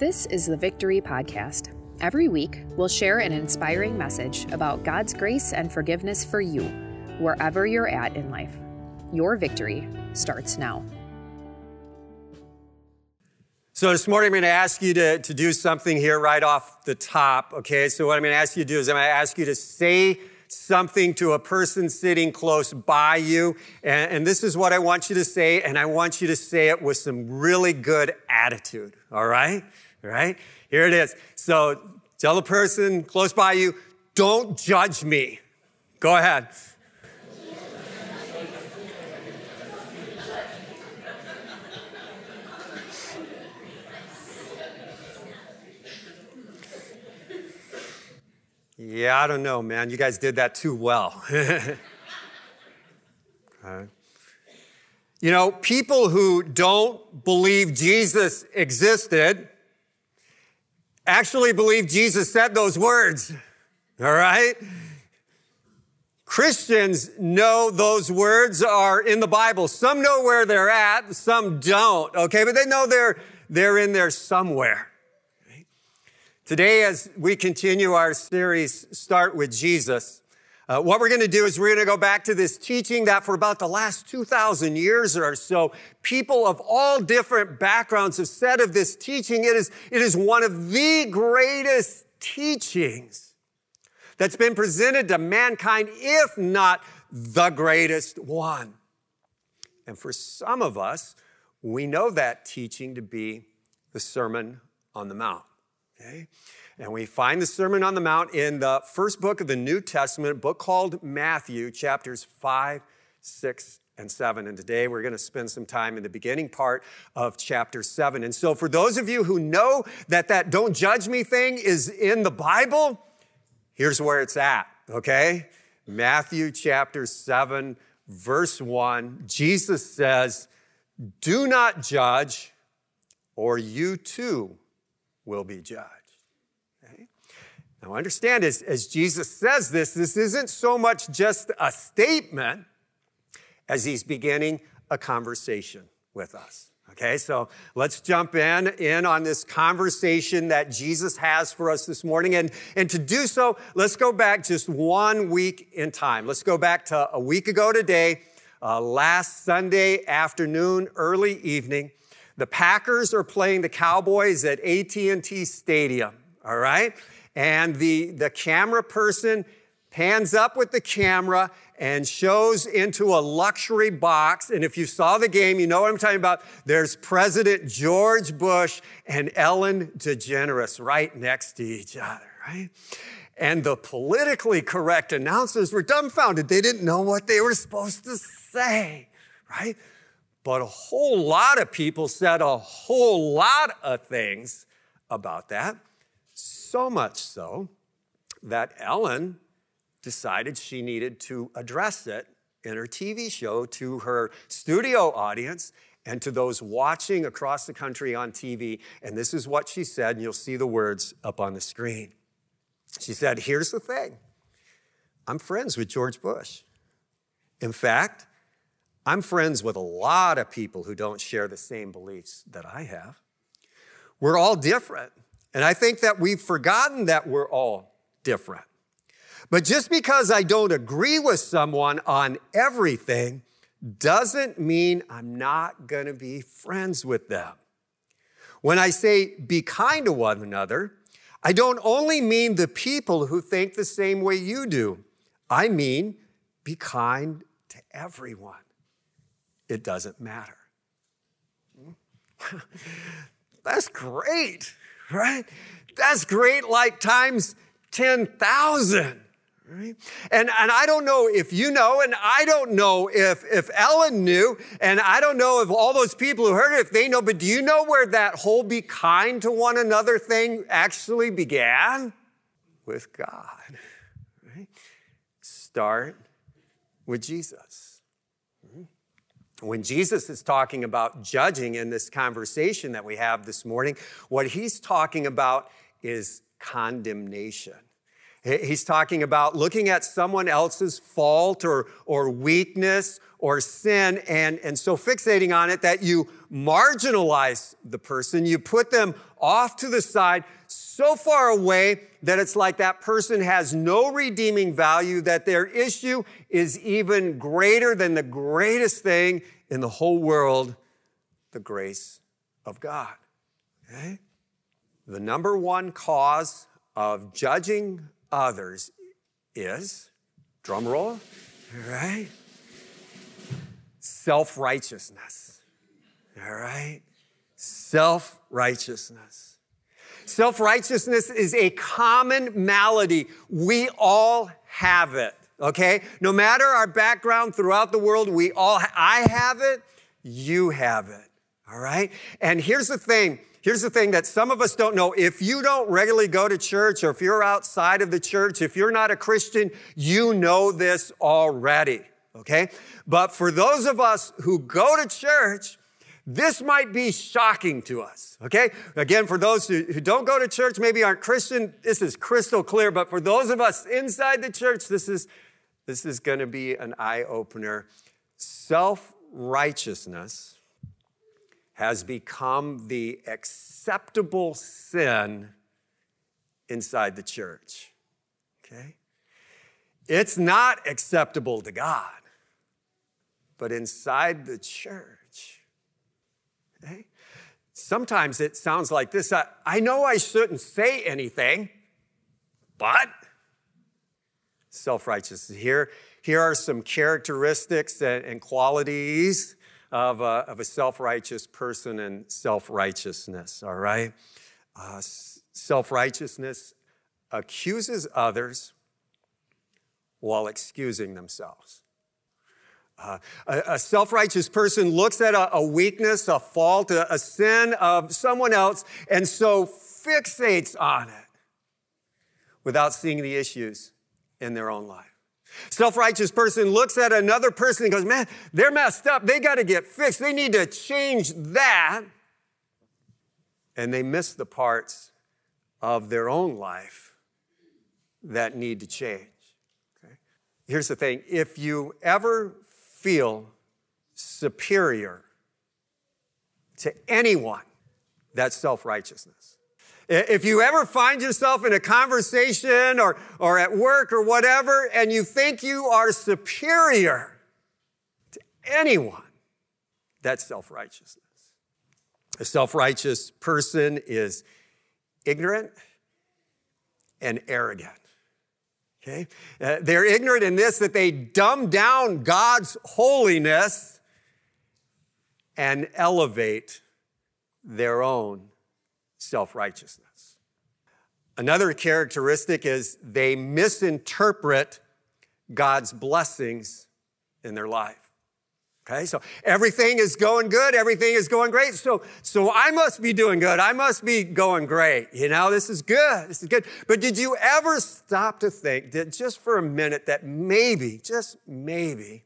This is the Victory Podcast. Every week, we'll share an inspiring message about God's grace and forgiveness for you, wherever you're at in life. Your victory starts now. So, this morning I'm going to ask you to, to do something here right off the top, okay? So, what I'm going to ask you to do is I'm going to ask you to say something to a person sitting close by you. And, and, this is what I want you to say, and I want you to say it with some really good attitude, all right? Right? Here it is. So tell the person close by you, don't judge me. Go ahead. Yeah, I don't know, man. You guys did that too well. You know, people who don't believe Jesus existed actually believe Jesus said those words. All right? Christians know those words are in the Bible. Some know where they're at, some don't, okay? But they know they're, they're in there somewhere. Today, as we continue our series, Start with Jesus, uh, what we're going to do is we're going to go back to this teaching that for about the last 2,000 years or so, people of all different backgrounds have said of this teaching. It is, it is one of the greatest teachings that's been presented to mankind, if not the greatest one. And for some of us, we know that teaching to be the Sermon on the Mount. Okay? And we find the Sermon on the Mount in the first book of the New Testament, book called Matthew, chapters 5, 6, and 7. And today we're going to spend some time in the beginning part of chapter 7. And so, for those of you who know that that don't judge me thing is in the Bible, here's where it's at, okay? Matthew chapter 7, verse 1. Jesus says, Do not judge, or you too will be judged. Now, understand as, as Jesus says this, this isn't so much just a statement as he's beginning a conversation with us. Okay, so let's jump in, in on this conversation that Jesus has for us this morning. And, and to do so, let's go back just one week in time. Let's go back to a week ago today, uh, last Sunday afternoon, early evening. The Packers are playing the Cowboys at AT&T Stadium, all right? And the, the camera person pans up with the camera and shows into a luxury box. And if you saw the game, you know what I'm talking about. There's President George Bush and Ellen DeGeneres right next to each other, right? And the politically correct announcers were dumbfounded. They didn't know what they were supposed to say, right? But a whole lot of people said a whole lot of things about that. So much so that Ellen decided she needed to address it in her TV show to her studio audience and to those watching across the country on TV. And this is what she said, and you'll see the words up on the screen. She said, Here's the thing I'm friends with George Bush. In fact, I'm friends with a lot of people who don't share the same beliefs that I have. We're all different. And I think that we've forgotten that we're all different. But just because I don't agree with someone on everything doesn't mean I'm not going to be friends with them. When I say be kind to one another, I don't only mean the people who think the same way you do. I mean be kind to everyone it doesn't matter. That's great, right? That's great, like times 10,000. Right? And, and I don't know if you know, and I don't know if, if Ellen knew, and I don't know if all those people who heard it, if they know, but do you know where that whole be kind to one another thing actually began? With God. Right? Start with Jesus. When Jesus is talking about judging in this conversation that we have this morning, what he's talking about is condemnation. He's talking about looking at someone else's fault or, or weakness or sin and, and so fixating on it that you marginalize the person. You put them off to the side so far away that it's like that person has no redeeming value, that their issue is even greater than the greatest thing in the whole world the grace of God. Okay? The number one cause of judging others is, drum roll, right? Self righteousness. All right? Self righteousness. Self righteousness is a common malady. We all have it, okay? No matter our background throughout the world, we all, I have it, you have it, all right? And here's the thing Here's the thing that some of us don't know. If you don't regularly go to church or if you're outside of the church, if you're not a Christian, you know this already, okay? But for those of us who go to church, this might be shocking to us, okay? Again, for those who, don't go to church, maybe aren't Christian, this is crystal clear. But for those of us inside the church, this is, this is gonna be an eye opener. Self righteousness has become the acceptable sin inside the church. Okay? It's not acceptable to God, but inside the church. Okay? Sometimes it sounds like this I, I know I shouldn't say anything, but self righteousness. Here, here are some characteristics and, and qualities of a, of a self righteous person and self righteousness, all right? Uh, self righteousness accuses others while excusing themselves. Uh, a, a self righteous person looks at a, a weakness, a fault, a, a sin of someone else, and so fixates on it without seeing the issues in their own life. Self righteous person looks at another person and goes, Man, they're messed up. They got to get fixed. They need to change that. And they miss the parts of their own life that need to change. Okay? Here's the thing if you ever feel superior to anyone, that's self righteousness. If you ever find yourself in a conversation or, or at work or whatever, and you think you are superior to anyone, that's self righteousness. A self righteous person is ignorant and arrogant. Okay? Uh, they're ignorant in this that they dumb down God's holiness and elevate their own self righteousness. Another characteristic is they misinterpret God's blessings in their life. Okay, so everything is going good, everything is going great. So, so I must be doing good. I must be going great. You know, this is good. This is good. But did you ever stop to think that just for a minute that maybe, just maybe,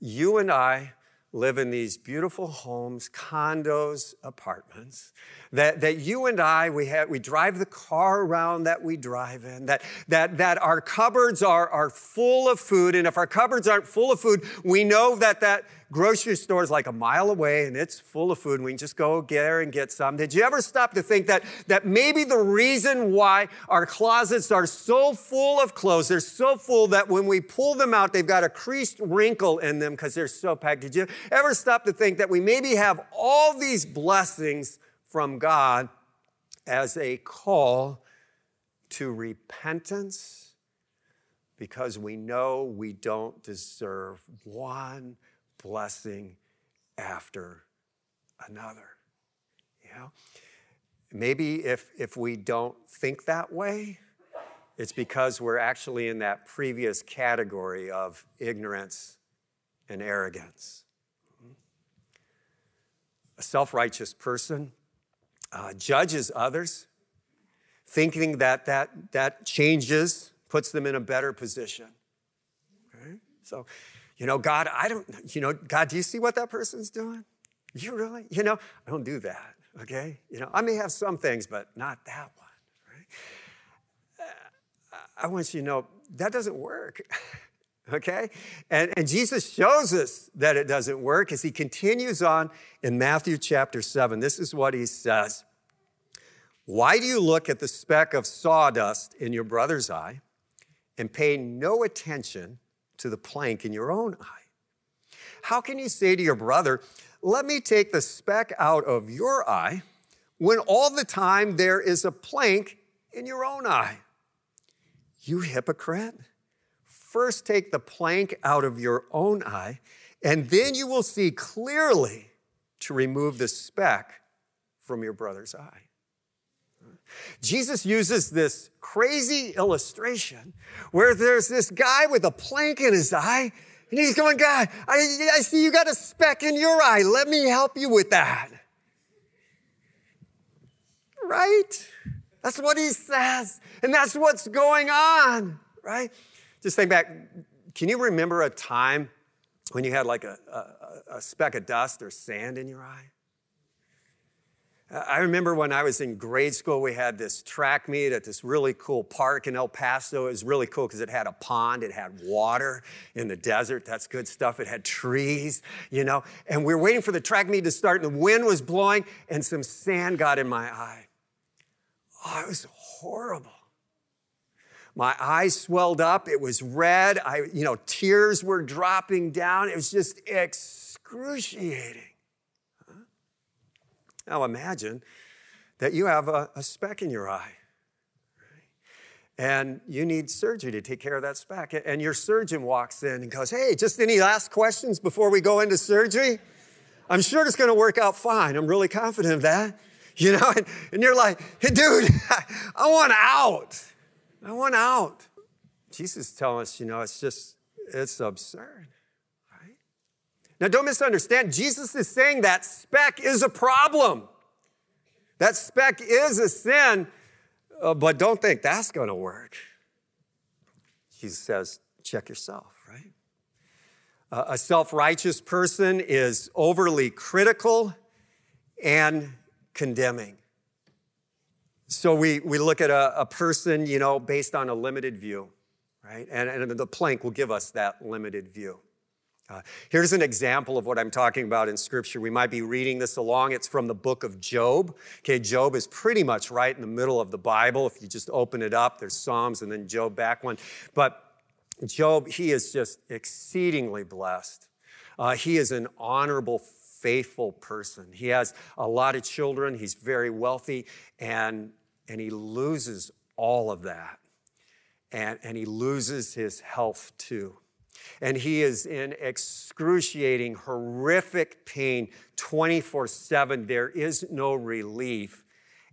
you and I live in these beautiful homes, condos, apartments, that, that you and I, we, have, we drive the car around that we drive in, that, that, that our cupboards are, are full of food. And if our cupboards aren't full of food, we know that that grocery store is like a mile away and it's full of food and we can just go there and get some. Did you ever stop to think that, that maybe the reason why our closets are so full of clothes, they're so full that when we pull them out, they've got a creased wrinkle in them because they're so packed. Did you ever stop to think that we maybe have all these blessings from God as a call to repentance because we know we don't deserve one blessing after another. You know? Maybe if, if we don't think that way, it's because we're actually in that previous category of ignorance and arrogance. A self righteous person uh, judges others, thinking that, that that changes, puts them in a better position. Okay? So you know, God, I don't, you know, God, do you see what that person's doing? You really? You know, I don't do that, okay? You know, I may have some things, but not that one, right? Uh, I want you to know that doesn't work. okay? And, and Jesus shows us that it doesn't work as he continues on in Matthew chapter 7. This is what he says Why do you look at the speck of sawdust in your brother's eye and pay no attention to the plank in your own eye? How can you say to your brother, Let me take the speck out of your eye, when all the time there is a plank in your own eye? You hypocrite. First take the plank out of your own eye, and then you will see clearly to remove the speck from your brother's eye. Jesus uses this crazy illustration where there's this guy with a plank in his eye, and he's going, God, I, I see you got a speck in your eye. Let me help you with that. Right? That's what he says. And that's what's going on, right? Just think back. Can you remember a time when you had like a, a, a speck of dust or sand in your eye? Uh, I remember when I was in grade school, we had this track meet at this really cool park in El Paso. It was really cool because it had a pond, it had water in the desert. That's good stuff. It had trees, you know. And we were waiting for the track meet to start, and the wind was blowing, and some sand got in my eye. Oh, it was horrible. My eyes swelled up. It was red. I, you know, tears were dropping down. It was just excruciating. Now imagine that you have a, a speck in your eye and you need surgery to take care of that speck. And your surgeon walks in and goes, Hey, just any last questions before we go into surgery? I'm sure it's going to work out fine. I'm really confident of that you know, and, and you're like, hey, dude, I want out. I want out. Jesus is telling us, you know, it's just, it's absurd? Now, don't misunderstand. Jesus is saying that speck is a problem. That speck is a sin, uh, but don't think that's going to work. Jesus says, check yourself, right? Uh, a self righteous person is overly critical and condemning. So we, we look at a, a person, you know, based on a limited view, right? And, and the plank will give us that limited view. Uh, here's an example of what I'm talking about in Scripture. We might be reading this along. It's from the book of Job. Okay, Job is pretty much right in the middle of the Bible. If you just open it up, there's Psalms and then Job back one. But Job, he is just exceedingly blessed. Uh, he is an honorable faithful person. He has a lot of children, he's very wealthy, and, and he loses all of that. And, and he loses his health too. And he is in excruciating, horrific pain 24 7. There is no relief.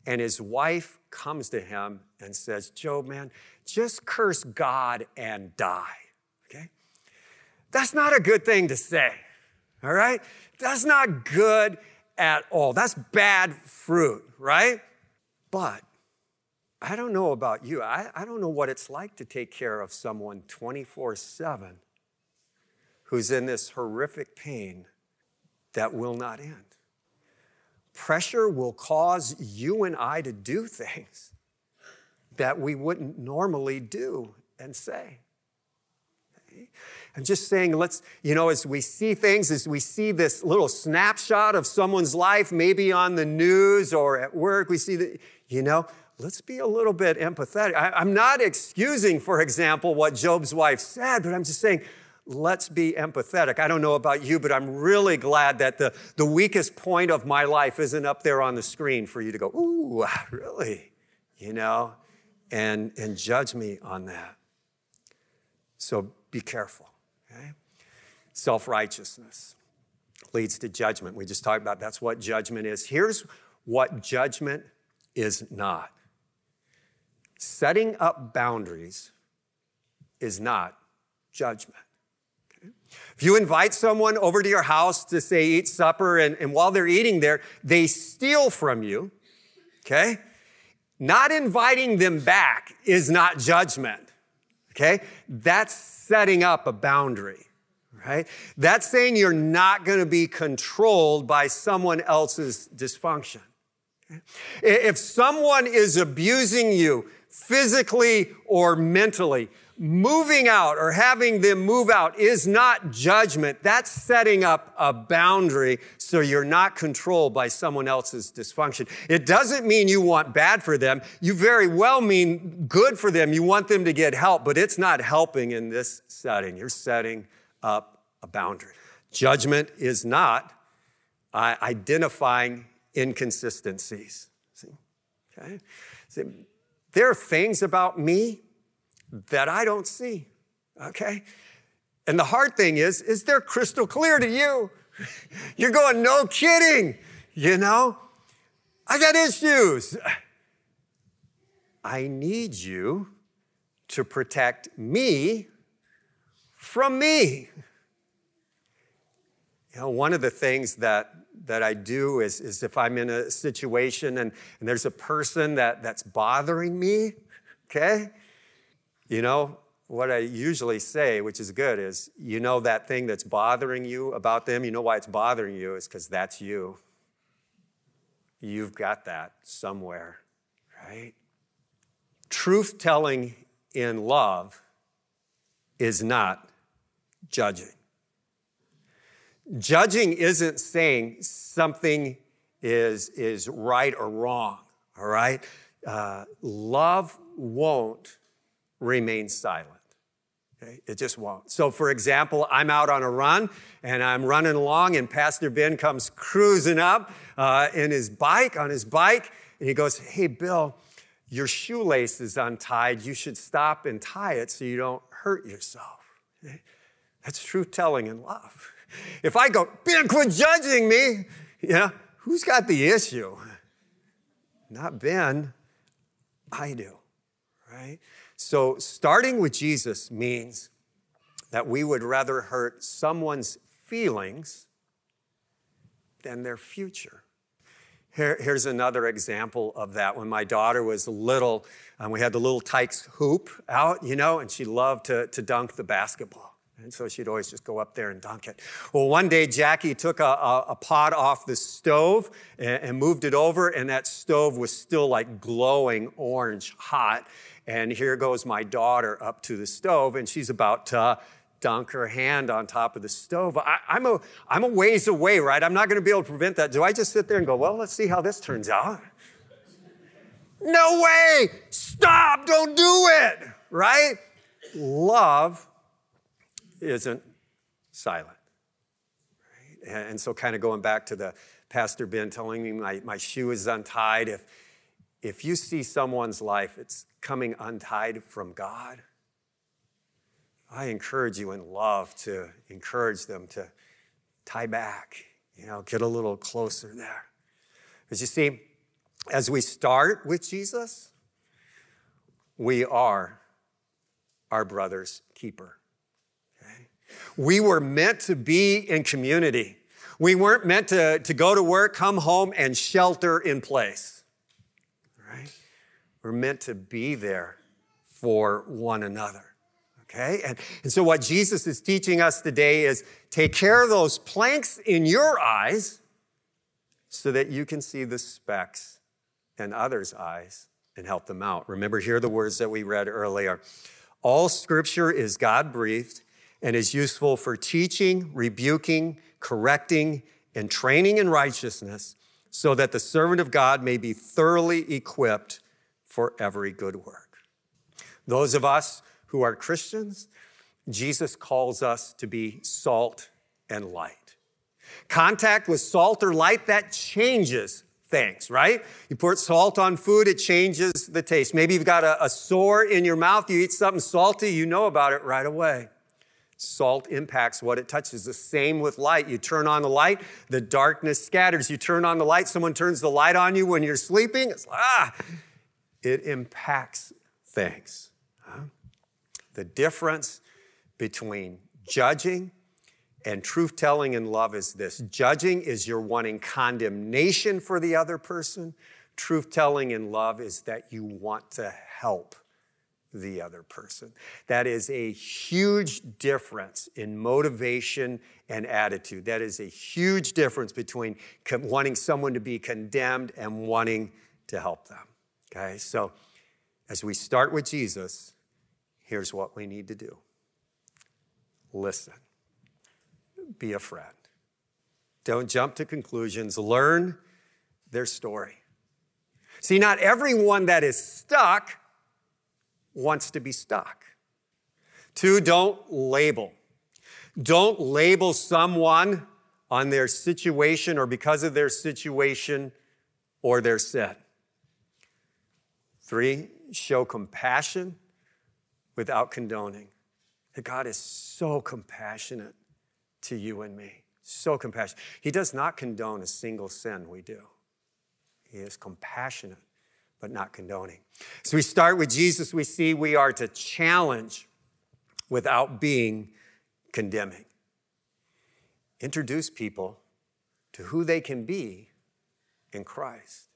And his wife comes to him and says, Job, man, just curse God and die. Okay? That's not a good thing to say. All right? That's not good at all. That's bad fruit, right? But I don't know about you. I, I don't know what it's like to take care of someone 24 7 who's in this horrific pain that will not end. Pressure will cause you and I to do things that we wouldn't normally do and say. I'm just saying, let's, you know, as we see things, as we see this little snapshot of someone's life, maybe on the news or at work, we see that, you know, let's be a little bit empathetic. I, am not excusing, for example, what Job's wife said, but I'm just saying, let's be empathetic. I don't know about you, but I'm really glad that the, the weakest point of my life isn't up there on the screen for you to go, ooh, really? You know, and, and judge me on that. So be careful. Okay? Self righteousness leads to judgment. We just talked about that's what judgment is. Here's what judgment is not setting up boundaries is not judgment. If you invite someone over to your house to say, eat supper, and, and while they're eating there, they steal from you, okay? Not inviting them back is not judgment, okay? That's setting up a boundary, right? That's saying you're not to be controlled by someone else's dysfunction. If someone is abusing you physically or mentally, moving out or having them move out is not judgment. That's setting up a boundary so you're not controlled by someone else's dysfunction. It doesn't mean you want bad for them. You very well mean good for them. You want them to get help, but it's not helping in this setting. You're setting up a boundary. Judgment is not uh, identifying inconsistencies. See? Okay? See, there are things about me that I don't see. Okay? And the hard thing is, is they're crystal clear to you. You're going, no kidding, you know? I got issues. I need you to protect me from me. You know, one of the things that, that I do is, is if I'm in a situation and, and there's a person that, that's bothering me, okay? You know, what I usually say, which is good, is you know that thing that's bothering you about them, you know why it's bothering you, is because that's you. You've got that somewhere, right? Truth telling in love is not judging. Judging isn't saying something is, is right or wrong, all right? Uh, love won't remain silent. Okay? It just won't. So, for example, I'm out on a run and I'm running along, and Pastor Ben comes cruising up uh, in his bike, on his bike, and he goes, Hey, Bill, your shoelace is untied. You should stop and tie it so you don't hurt yourself. That's truth telling in love. If I go, Ben, quit judging me, yeah, who's got the issue? Not Ben, I do, right? So starting with Jesus means that we would rather hurt someone's feelings than their future. Here, here's another example of that. When my daughter was little, um, we had the Little Tikes hoop out, you know, and she loved to, to dunk the basketball. And so she'd always just go up there and dunk it. Well, one day Jackie took a, a, a pot off the stove and, and moved it over, and that stove was still like glowing orange hot. And here goes my daughter up to the stove, and she's about to dunk her hand on top of the stove. I, am a, I'm a ways away, right? I'm not going to be able to prevent that. Do I just sit there and go, well, let's see how this turns out? No way! Stop! Don't do it! Right? Love isn't silent. Right? And so, kind of going back to the Pastor Ben telling me my, my shoe is untied, if, if you see someone's life, it's coming untied from God, I encourage you in love to encourage them to tie back, you know, get a little closer there. Because you see, as we start with Jesus, we are our brother's keeper. We were meant to be in community. We weren't meant to, to go to work, come home, and shelter in place. Right? We're meant to be there for one another. Okay? And, and so, what Jesus is teaching us today is take care of those planks in your eyes so that you can see the specks in others' eyes and help them out. Remember, here are the words that we read earlier. All scripture is God breathed and is useful for teaching, rebuking, correcting, and training in righteousness, so that the servant of God may be thoroughly equipped for every good work. Those of us who are Christians, Jesus calls us to be salt and light. Contact with salt or light, that changes things, right? You put salt on food, it changes the taste. Maybe you've got a, a, sore in your mouth, you eat something salty, you know about it right away. Salt impacts what it touches. The same with light. You turn on the light, the darkness scatters. You turn on the light, someone turns the light on you when you're sleeping. It's ah, it impacts things. The difference between judging and truth telling in love is this judging is you're wanting condemnation for the other person, truth telling in love is that you want to help the other person. That is a huge difference in motivation and attitude. That is a huge difference between wanting someone to be condemned and wanting to help them. Okay, so as we start with Jesus, here's what we need to do listen, be a friend. Don't jump to conclusions, learn their story. See, not everyone that is stuck wants to be stuck. Two, don't label. Don't label someone on their situation or because of their situation or their sin. Three, show compassion without condoning. That God is so compassionate to you and me. So compassionate. He does not condone a single sin we do. He is compassionate but not condoning. So we start with Jesus, we see we are to challenge without being condemning. Introduce people to who they can be in Christ.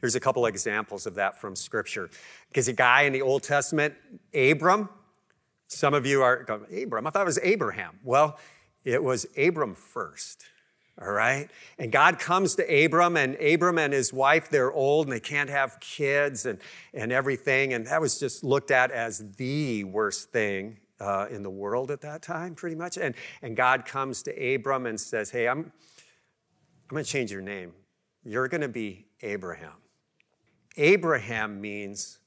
Here's a couple examples of that from Scripture. Because a guy in the Old Testament, Abram, some of you are going, Abram, I thought it was Abraham. Well, it was Abram first all right? And God comes to Abram, and Abram and his wife, they're old and they can't have kids and, and everything. And that was just looked at as the worst thing uh, in the world at that time, pretty much. And, and God comes to Abram and says, Hey, I'm, I'm going to change your name. You're going to be Abraham. Abraham means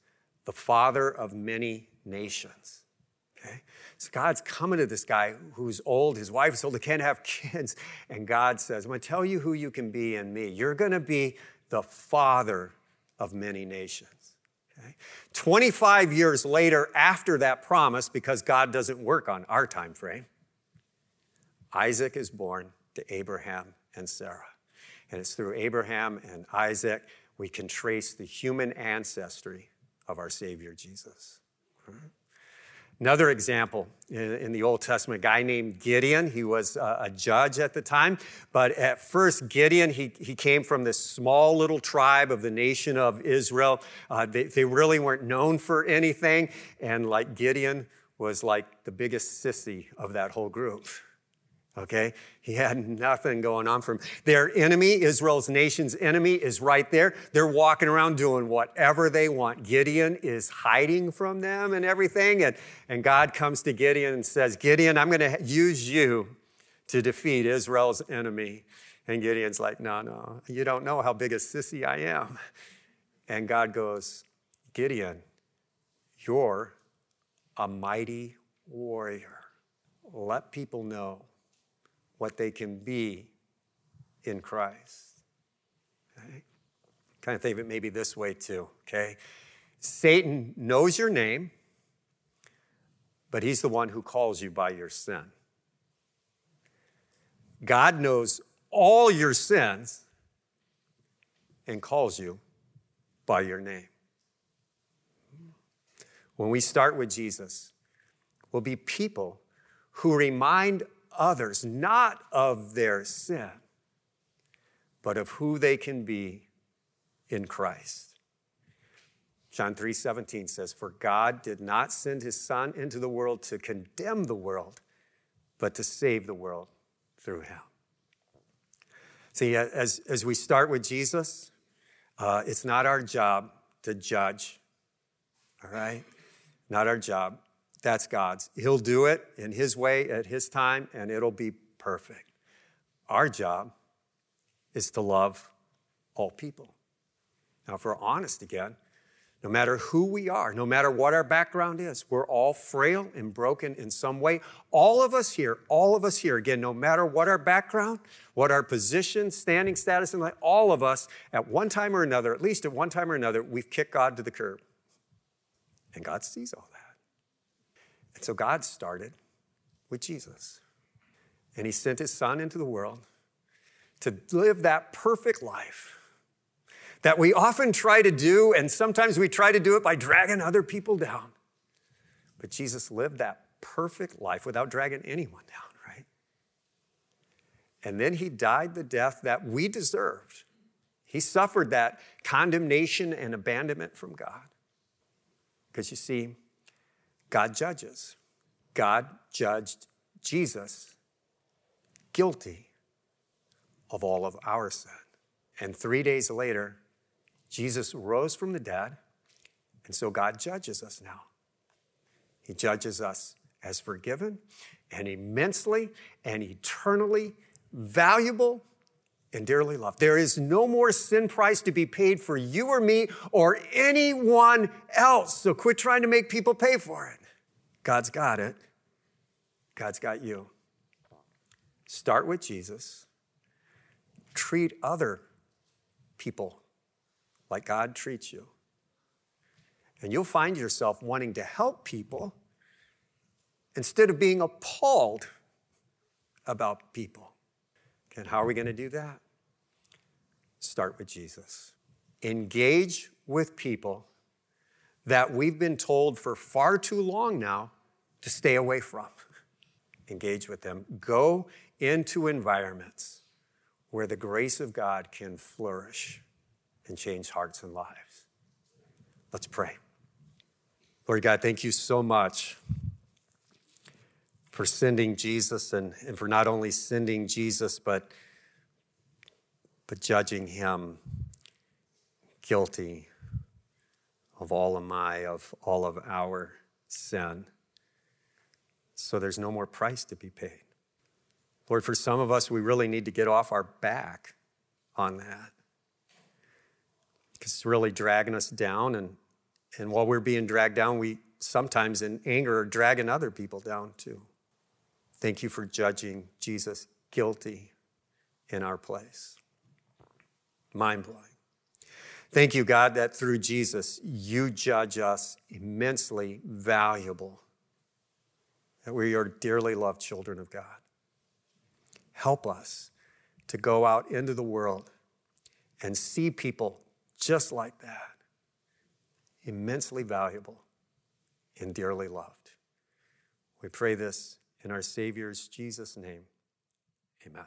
the father of many nations. Okay? So God's coming to this guy who's old, his wife is old, he can't have kids. And God says, I'm going to tell you who you can be in me. You're going to be the father of many nations. Okay? 25 years later, after that promise, because God doesn't work on our time frame, Isaac is born to Abraham and Sarah. And it's through Abraham and Isaac we can trace the human ancestry of our Savior Jesus. Hmm? Another example in, the Old Testament, a guy named Gideon. He was a, judge at the time. But at first, Gideon, he, he came from this small little tribe of the nation of Israel. Uh, they, they really weren't known for anything. And like Gideon was like the biggest sissy of that whole group okay? He had nothing going on for him. Their enemy, Israel's nation's enemy, is right there. They're walking around doing whatever they want. Gideon is hiding from them and everything. And, and God comes to Gideon and says, Gideon, I'm going to use you to defeat Israel's enemy. And Gideon's like, no, no, you don't know how big a sissy I am. And God goes, Gideon, you're a mighty warrior. Let people know what they can be in Christ. Okay? Kind of think of it maybe this way too, okay? Satan knows your name, but he's the one who calls you by your sin. God knows all your sins and calls you by your name. When we start with Jesus, we'll be people who remind others, not of their sin, but of who they can be in Christ. John 3 17 says, For God did not send his Son into the world to condemn the world, but to save the world through him. See, as, as we start with Jesus, uh, it's not our job to judge, all right? Not our job. That's God's. He'll do it in His way at His time, and it'll be perfect. Our job is to love all people. Now, if we're honest again, no matter who we are, no matter what our background is, we're all frail and broken in some way. All of us here, all of us here, again, no matter what our background, what our position, standing status in life, all of us at one time or another, at least at one time or another, we've kicked God to the curb. And God sees all that. And so God started with Jesus. And he sent his son into the world to live that perfect life that we often try to do, and sometimes we try to do it by dragging other people down. But Jesus lived that perfect life without dragging anyone down, right? And then he died the death that we deserved. He suffered that condemnation and abandonment from God. Because you see, God judges. God judged Jesus guilty of all of our sin. And three days later, Jesus rose from the dead, and so God judges us now. He judges us as forgiven and immensely and eternally valuable and dearly loved. There is no more sin price to be paid for you or me or anyone else. So quit trying to make people pay for it. God's got it. God's got you. Start with Jesus. Treat other people like God treats you. And you'll find yourself wanting to help people instead of being appalled about people. And how are we going to do that? Start with Jesus. Engage with people that we've been told for far too long now to stay away from. Engage with them. Go into environments where the grace of God can flourish and change hearts and lives. Let's pray. Lord God, thank you so much for sending Jesus and, and for not only sending Jesus, but, but judging him guilty of all of my, of all of our sin. So there's no more price to be paid. Lord, for some of us, we really need to get off our back on that because it's really dragging us down. And, and while we're being dragged down, we sometimes in anger are dragging other people down too. Thank you for judging Jesus guilty in our place. Mind blowing. Thank you, God, that through Jesus, you judge us immensely valuable, that we are dearly loved children of God. Help us to go out into the world and see people just like that, immensely valuable and dearly loved. We pray this in our Savior's Jesus' name. Amen.